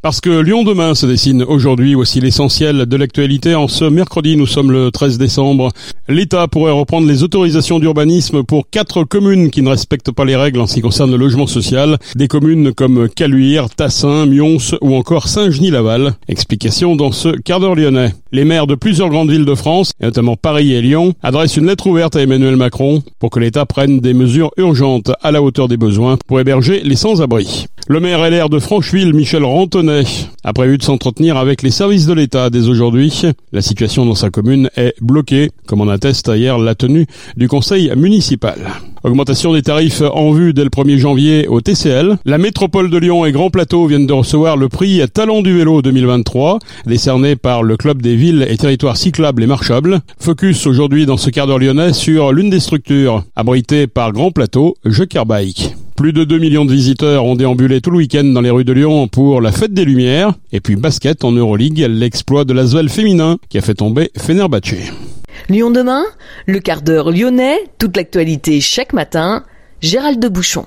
Parce que Lyon demain se dessine aujourd'hui, voici l'essentiel de l'actualité. En ce mercredi, nous sommes le 13 décembre. L'État pourrait reprendre les autorisations d'urbanisme pour quatre communes qui ne respectent pas les règles en ce qui concerne le logement social. Des communes comme Caluire, Tassin, Mions ou encore Saint-Genis-Laval. Explication dans ce quart d'heure lyonnais. Les maires de plusieurs grandes villes de France, et notamment Paris et Lyon, adressent une lettre ouverte à Emmanuel Macron pour que l'État prenne des mesures urgentes à la hauteur des besoins pour héberger les sans-abri. Le maire LR de Francheville, Michel Rantonnet, a prévu de s'entretenir avec les services de l'État dès aujourd'hui. La situation dans sa commune est bloquée, comme en atteste hier la tenue du conseil municipal. Augmentation des tarifs en vue dès le 1er janvier au TCL. La métropole de Lyon et Grand Plateau viennent de recevoir le prix Talent du vélo 2023, décerné par le club des villes et territoires cyclables et marchables. Focus aujourd'hui dans ce quart d'heure lyonnais sur l'une des structures abritées par Grand Plateau, Joker Bike. Plus de 2 millions de visiteurs ont déambulé tout le week-end dans les rues de Lyon pour la fête des Lumières. Et puis basket en Euroleague, l'exploit de l'Asvel féminin qui a fait tomber Fenerbahce. Lyon demain, le quart d'heure lyonnais, toute l'actualité chaque matin, Gérald de Bouchon.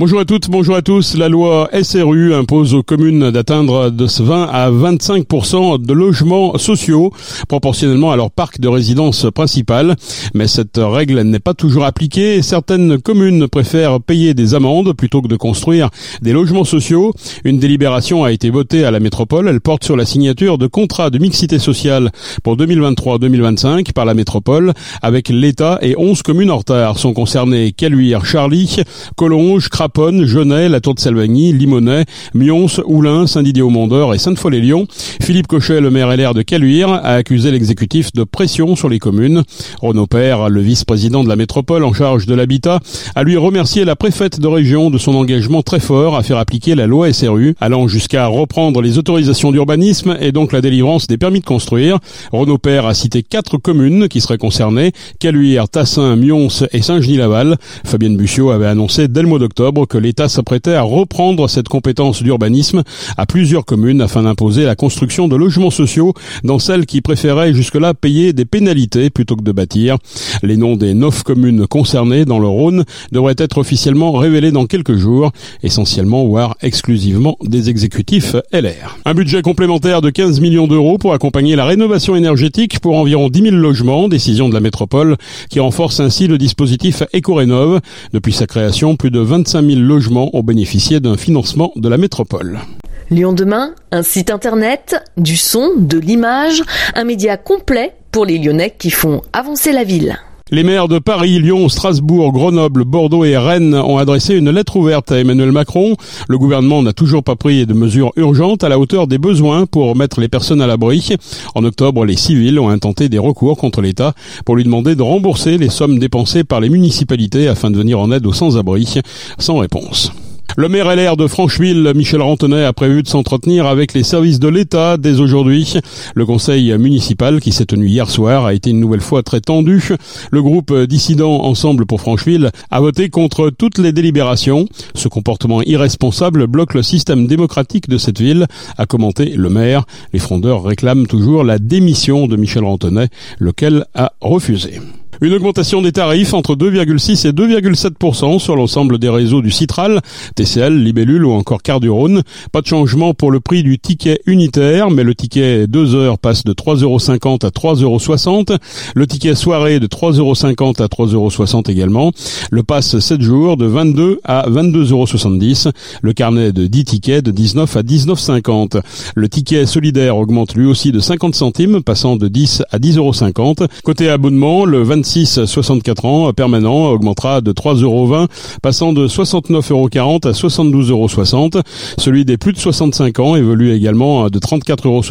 Bonjour à toutes, bonjour à tous. La loi SRU impose aux communes d'atteindre de 20 à 25% de logements sociaux proportionnellement à leur parc de résidence principale. Mais cette règle n'est pas toujours appliquée certaines communes préfèrent payer des amendes plutôt que de construire des logements sociaux. Une délibération a été votée à la métropole. Elle porte sur la signature de contrats de mixité sociale pour 2023-2025 par la métropole avec l'État et 11 communes en retard. Sont concernées Caluire, Charlie, Collonges, Craponne, Genet, la Tour de Salvagny, Limonest, Mions, Oulin, Saint-Didier-au-Mont-d'Or et Sainte-Foy-les-Lyons. Philippe Cochet, le maire LR de Caluire, a accusé l'exécutif de pression sur les communes. Renaud Père, le vice-président de la métropole en charge de l'habitat, a lui remercié la préfète de région de son engagement très fort à faire appliquer la loi SRU, allant jusqu'à reprendre les autorisations d'urbanisme et donc la délivrance des permis de construire. Renaud Père a cité quatre communes qui seraient concernées, Caluire, Tassin, Mions et Saint-Genis-Laval. Fabienne Bussiot avait annoncé dès le mois d'octobre que l'État s'apprêtait à reprendre cette compétence d'urbanisme à plusieurs communes afin d'imposer la construction de logements sociaux dans celles qui préféraient jusque-là payer des pénalités plutôt que de bâtir. Les noms des neuf communes concernées dans le Rhône devraient être officiellement révélés dans quelques jours, essentiellement voire exclusivement des exécutifs LR. Un budget complémentaire de 15 millions d'euros pour accompagner la rénovation énergétique pour environ 10 000 logements, décision de la métropole qui renforce ainsi le dispositif Ecorénov. Depuis sa création, plus de 25 5000 logements ont bénéficié d'un financement de la métropole. Lyon demain, un site internet, du son, de l'image, un média complet pour les Lyonnais qui font avancer la ville. Les maires de Paris, Lyon, Strasbourg, Grenoble, Bordeaux et Rennes ont adressé une lettre ouverte à Emmanuel Macron. Le gouvernement n'a toujours pas pris de mesures urgentes à la hauteur des besoins pour mettre les personnes à l'abri. En octobre, les civils ont intenté des recours contre l'État pour lui demander de rembourser les sommes dépensées par les municipalités afin de venir en aide aux sans-abri. Sans réponse. Le maire LR de Francheville, Michel Rantonnet, a prévu de s'entretenir avec les services de l'État dès aujourd'hui. Le conseil municipal qui s'est tenu hier soir a été une nouvelle fois très tendu. Le groupe dissident Ensemble pour Francheville a voté contre toutes les délibérations. Ce comportement irresponsable bloque le système démocratique de cette ville, a commenté le maire. Les frondeurs réclament toujours la démission de Michel Rantonnet, lequel a refusé. Une augmentation des tarifs entre 2,6 et 2,7% sur l'ensemble des réseaux du Citral, TCL, Libellule ou encore Carduron. Pas de changement pour le prix du ticket unitaire, mais le ticket 2 heures passe de 3,50€ à 3,60€. Le ticket soirée de 3,50€ à 3,60€ également. Le pass 7 jours de 22 à 22,70€. Le carnet de 10 tickets de 19 à 19,50€. Le ticket solidaire augmente lui aussi de 50 centimes, passant de 10 à 10,50€. Côté abonnement, le 25 6-64 ans permanent augmentera de 3,20 euros, passant de 69,40 à 72,60 euros. Celui des plus de 65 ans évolue également de 34,70 euros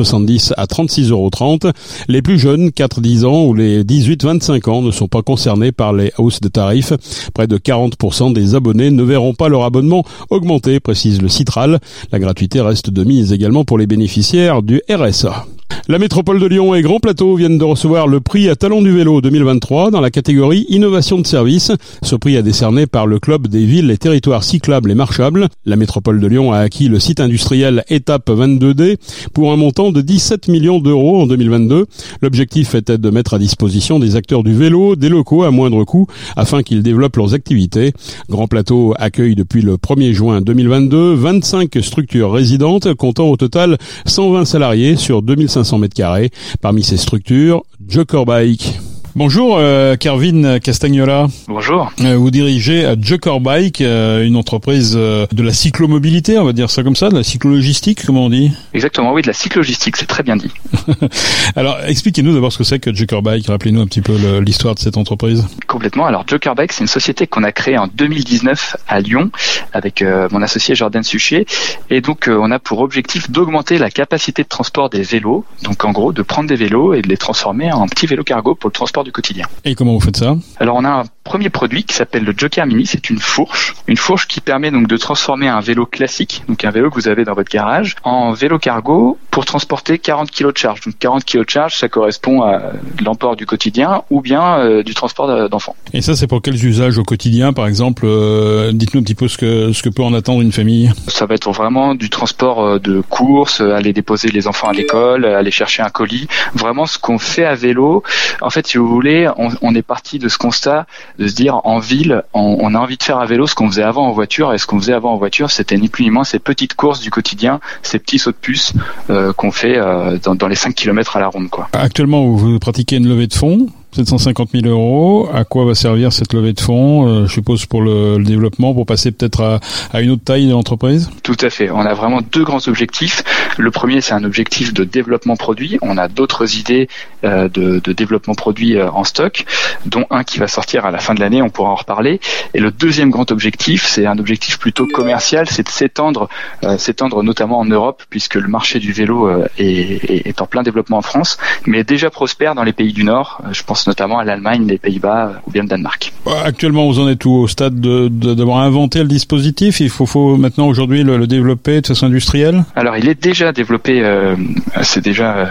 à 36,30 euros. Les plus jeunes, 4-10 ans ou les 18-25 ans ne sont pas concernés par les hausses de tarifs. Près de 40% des abonnés ne verront pas leur abonnement augmenter, précise le Citral. La gratuité reste de mise également pour les bénéficiaires du RSA. La métropole de Lyon et Grand Plateau viennent de recevoir le prix à Talon du vélo 2023 dans la catégorie Innovation de service. Ce prix est décerné par le club des villes et territoires cyclables et marchables. La métropole de Lyon a acquis le site industriel Étape 22D pour un montant de 17 millions d'euros en 2022. L'objectif était de mettre à disposition des acteurs du vélo des locaux à moindre coût afin qu'ils développent leurs activités. Grand Plateau accueille depuis le 1er juin 2022 25 structures résidentes comptant au total 120 salariés sur 2500 mètres carrés. Parmi ces structures, Joker Bike. Bonjour, euh, Carvin Castagnola. Bonjour. Euh, vous dirigez à Joker Bike, euh, une entreprise euh, de la cyclomobilité, on va dire ça comme ça, de la cyclologistique, comment on dit Exactement, oui, de la cyclogistique, c'est très bien dit. Alors, expliquez-nous d'abord ce que c'est que Joker Bike. Rappelez-nous un petit peu l'histoire de cette entreprise. Complètement. Alors, Joker Bike, c'est une société qu'on a créée en 2019 à Lyon avec mon associé Jordan Suchet. Et donc, on a pour objectif d'augmenter la capacité de transport des vélos. Donc, en gros, de prendre des vélos et de les transformer en petits vélos cargo pour le transport du quotidien. Et comment vous faites ça? Alors on a un premier produit qui s'appelle le Joker Mini, c'est une fourche, une fourche qui permet donc de transformer un vélo classique, donc un vélo que vous avez dans votre garage, en vélo cargo pour transporter 40 kg de charge. Donc 40 kg de charge, ça correspond à l'emport du quotidien ou bien euh, du transport d'enfants. Et ça, c'est pour quels usages au quotidien, par exemple euh, Dites-nous un petit peu ce que ce que peut en attendre une famille. Ça va être vraiment du transport euh, de courses, aller déposer les enfants à l'école, aller chercher un colis, vraiment ce qu'on fait à vélo. En fait, si vous voulez, on, on est parti de ce constat de se dire en ville, on, on a envie de faire à vélo ce qu'on faisait avant en voiture, et ce qu'on faisait avant en voiture, c'était ni plus ni moins ces petites courses du quotidien, ces petits sauts de puce euh, qu'on fait euh, dans, dans, les 5 km à la ronde. Quoi. Actuellement, vous pratiquez une levée de fonds 750 000 euros. À quoi va servir cette levée de fonds euh, Je suppose pour le, développement, pour passer peut-être à, une autre taille de l'entreprise? Tout à fait. On a vraiment deux grands objectifs. Le premier, c'est un objectif de développement produit. On a d'autres idées euh, de, développement produit euh, en stock, dont un qui va sortir à la fin de l'année. On pourra en reparler. Et le deuxième grand objectif, c'est un objectif plutôt commercial, c'est de s'étendre, s'étendre notamment en Europe, puisque le marché du vélo est, en plein développement en France, mais déjà prospère dans les pays du Nord. je pense notamment à l'Allemagne, les Pays-Bas ou bien le Danemark. Actuellement, vous en êtes où au stade d'avoir inventé le dispositif? Il faut, faut maintenant aujourd'hui le, le, développer de façon industrielle Alors, il est déjà développé, euh, c'est déjà euh,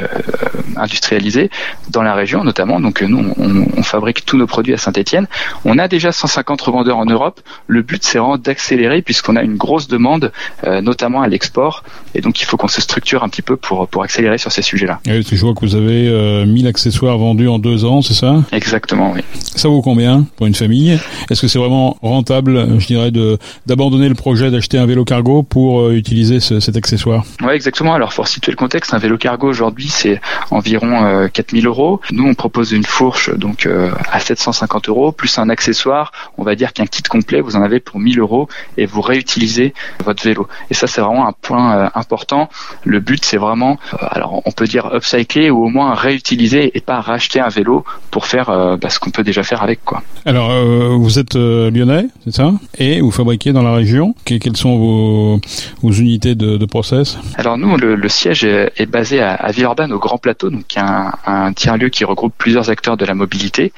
industrialisé dans la région notamment. Donc, nous, on, on fabrique tous nos produits à Saint-Etienne. On a déjà 150 revendeurs en Europe. Le but, c'est vraiment d'accélérer puisqu'on a une grosse demande, euh, notamment à l'export. Et donc, il faut qu'on se structure un petit peu pour, pour accélérer sur ces sujets-là. je vois que vous avez 1000 accessoires vendus en deux ans, c'est ça Exactement, oui. Ça vaut combien pour une famille? Est-ce que c'est vraiment rentable, je dirais, de d'abandonner le projet d'acheter un vélo cargo pour euh, utiliser ce, cet accessoire? Oui, exactement. Alors, pour situer le contexte, un vélo cargo aujourd'hui, c'est environ euh, 4000 euros. Nous, on propose une fourche donc euh, à 750 euros, plus un accessoire. On va dire qu'un kit complet, vous en avez pour 1000 euros et vous réutilisez votre vélo. Et ça, c'est vraiment un point euh, important. Le but, c'est vraiment, alors on peut dire upcycler ou au moins réutiliser et pas racheter un vélo pour faire euh, bah, ce qu'on peut déjà faire avec quoi. Alors euh, vous êtes euh, lyonnais, c'est ça? Et vous fabriquez dans la région? quelles sont vos, vos unités de, de, process? Alors nous, le, le siège est, est, basé à, à Villeurbanne, au Grand Plateau, donc un, un tiers-lieu qui regroupe plusieurs acteurs de la mobilité,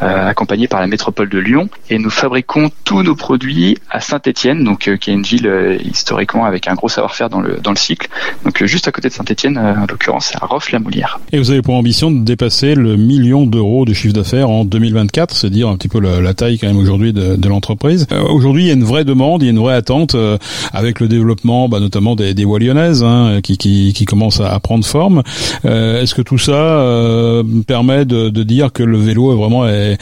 accompagné par la métropole de Lyon. Et nous fabriquons tous nos produits à Saint-Étienne, donc qui est une ville historiquement avec un gros savoir-faire dans le dans le cycle. Donc juste à côté de Saint-Étienne, en l'occurrence, à Roff-la-Moulière. Et vous avez pour ambition de dépasser le million d'euros de chiffre d'affaires en 2024, c'est dire un petit peu la, la taille quand même aujourd'hui de, de l'entreprise. Euh, aujourd'hui, il y a une vraie demande, il y a une vraie attente euh, avec le développement, bah, notamment des, des hein, qui, qui, qui commencent à, à, prendre forme. Euh, Est-ce que tout ça euh, permet de, de, dire que le vélo est vraiment est,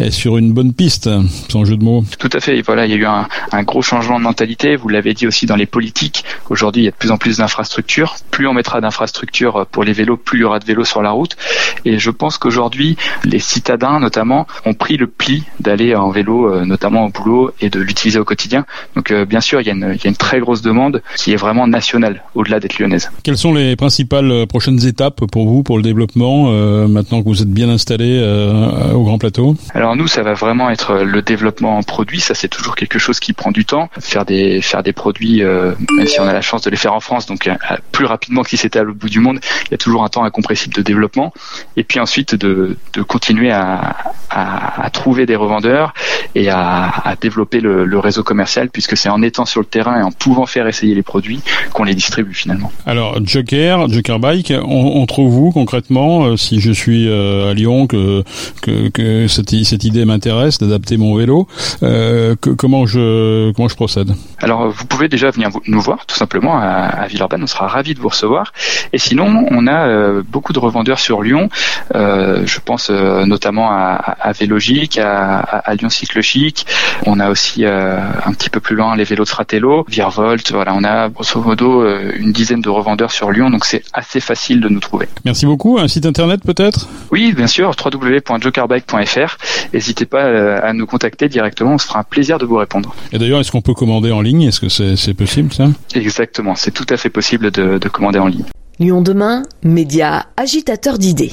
est, sur une bonne piste, sans jeu de mots? Tout à fait. Voilà, il y a eu un, un gros changement de mentalité. Vous l'avez dit aussi dans les politiques. Aujourd'hui, il y a de plus en plus d'infrastructures. Plus on mettra d'infrastructures pour les vélos, plus il y aura de vélos sur la route. Et je pense qu'aujourd'hui, les citadins notamment ont pris le pli d'aller en vélo, euh, notamment au boulot, et de l'utiliser au quotidien. Donc euh, bien sûr, il y, a une, il y, a une, très grosse demande qui est vraiment nationale, au-delà d'être lyonnaise. Quelles sont les principales euh, prochaines étapes pour vous, pour le développement, euh, maintenant que vous êtes bien installé euh, au Grand Plateau? Alors nous, ça va vraiment être le développement en produit. Ça, c'est toujours quelque chose qui prend du temps. Faire des faire des produits, euh, même si on a la chance de les faire en France, donc plus rapidement que si c'était à l'autre bout du monde, il y a toujours un temps incompressible de développement. Et puis ensuite de, de continuer à, à, à, trouver des revendeurs et à, à développer le, le, réseau commercial, puisque c'est en étant sur le terrain et en pouvant faire essayer les produits qu'on les distribue finalement. Alors Joker, Joker Bike, on, on trouve vous concrètement euh, si je suis à Lyon que que, que cette, cette idée m'intéresse d'adapter mon vélo. Euh, que, comment je comment je procède? Alors vous pouvez déjà venir nous voir tout simplement à, à Villeurbanne. On sera ravi de vous recevoir. Et sinon, on a euh, beaucoup de revendeurs sur Lyon. Euh, je pense euh, notamment à, à Vélogique, à, à, Lyon Cycle Chic. On a aussi euh, un petit peu plus loin les vélos de Fratello, Virvolt. Voilà, on a grosso modo une dizaine de revendeurs sur Lyon, donc c'est assez facile de nous trouver. Merci beaucoup. Un site internet peut-être? Oui, bien sûr, www.jokerbike.fr. N'hésitez pas euh, à nous contacter directement, on se fera un plaisir de vous répondre. Et d'ailleurs, est-ce qu'on peut commander en ligne? Est-ce que c'est possible ça? Exactement, c'est tout à fait possible de, de commander en ligne. Lyon demain, média agitateur d'idées.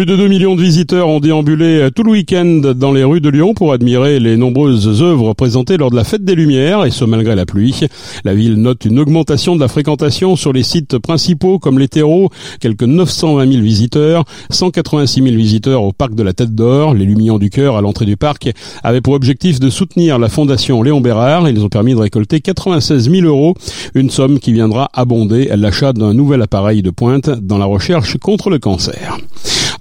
Plus de 2 millions de visiteurs ont déambulé tout le week-end dans les rues de Lyon pour admirer les nombreuses œuvres présentées lors de la Fête des Lumières, et ce malgré la pluie. La ville note une augmentation de la fréquentation sur les sites principaux comme les terreaux, quelques 920 000 visiteurs, 186 000 visiteurs au parc de la Tête d'Or. Les Lumions du Cœur à l'entrée du parc avaient pour objectif de soutenir la fondation Léon Bérard. Ils ont permis de récolter 96 000 euros, une somme qui viendra abonder l'achat d'un nouvel appareil de pointe dans la recherche contre le cancer.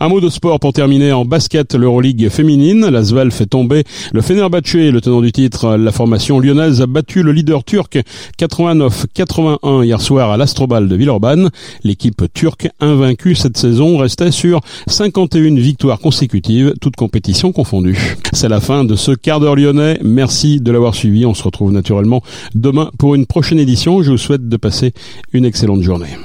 Un mot de sport pour terminer en basket, l'Euroleague féminine. L'Asvel fait tomber le Fenerbahçe, le tenant du titre. La formation lyonnaise a battu le leader turc 89-81 hier soir à l'Astrobal de Villeurbanne. L'équipe turque invaincue cette saison restait sur 51 victoires consécutives, toutes compétitions confondues. C'est la fin de ce quart d'heure lyonnais. Merci de l'avoir suivi. On se retrouve naturellement demain pour une prochaine édition. Je vous souhaite de passer une excellente journée.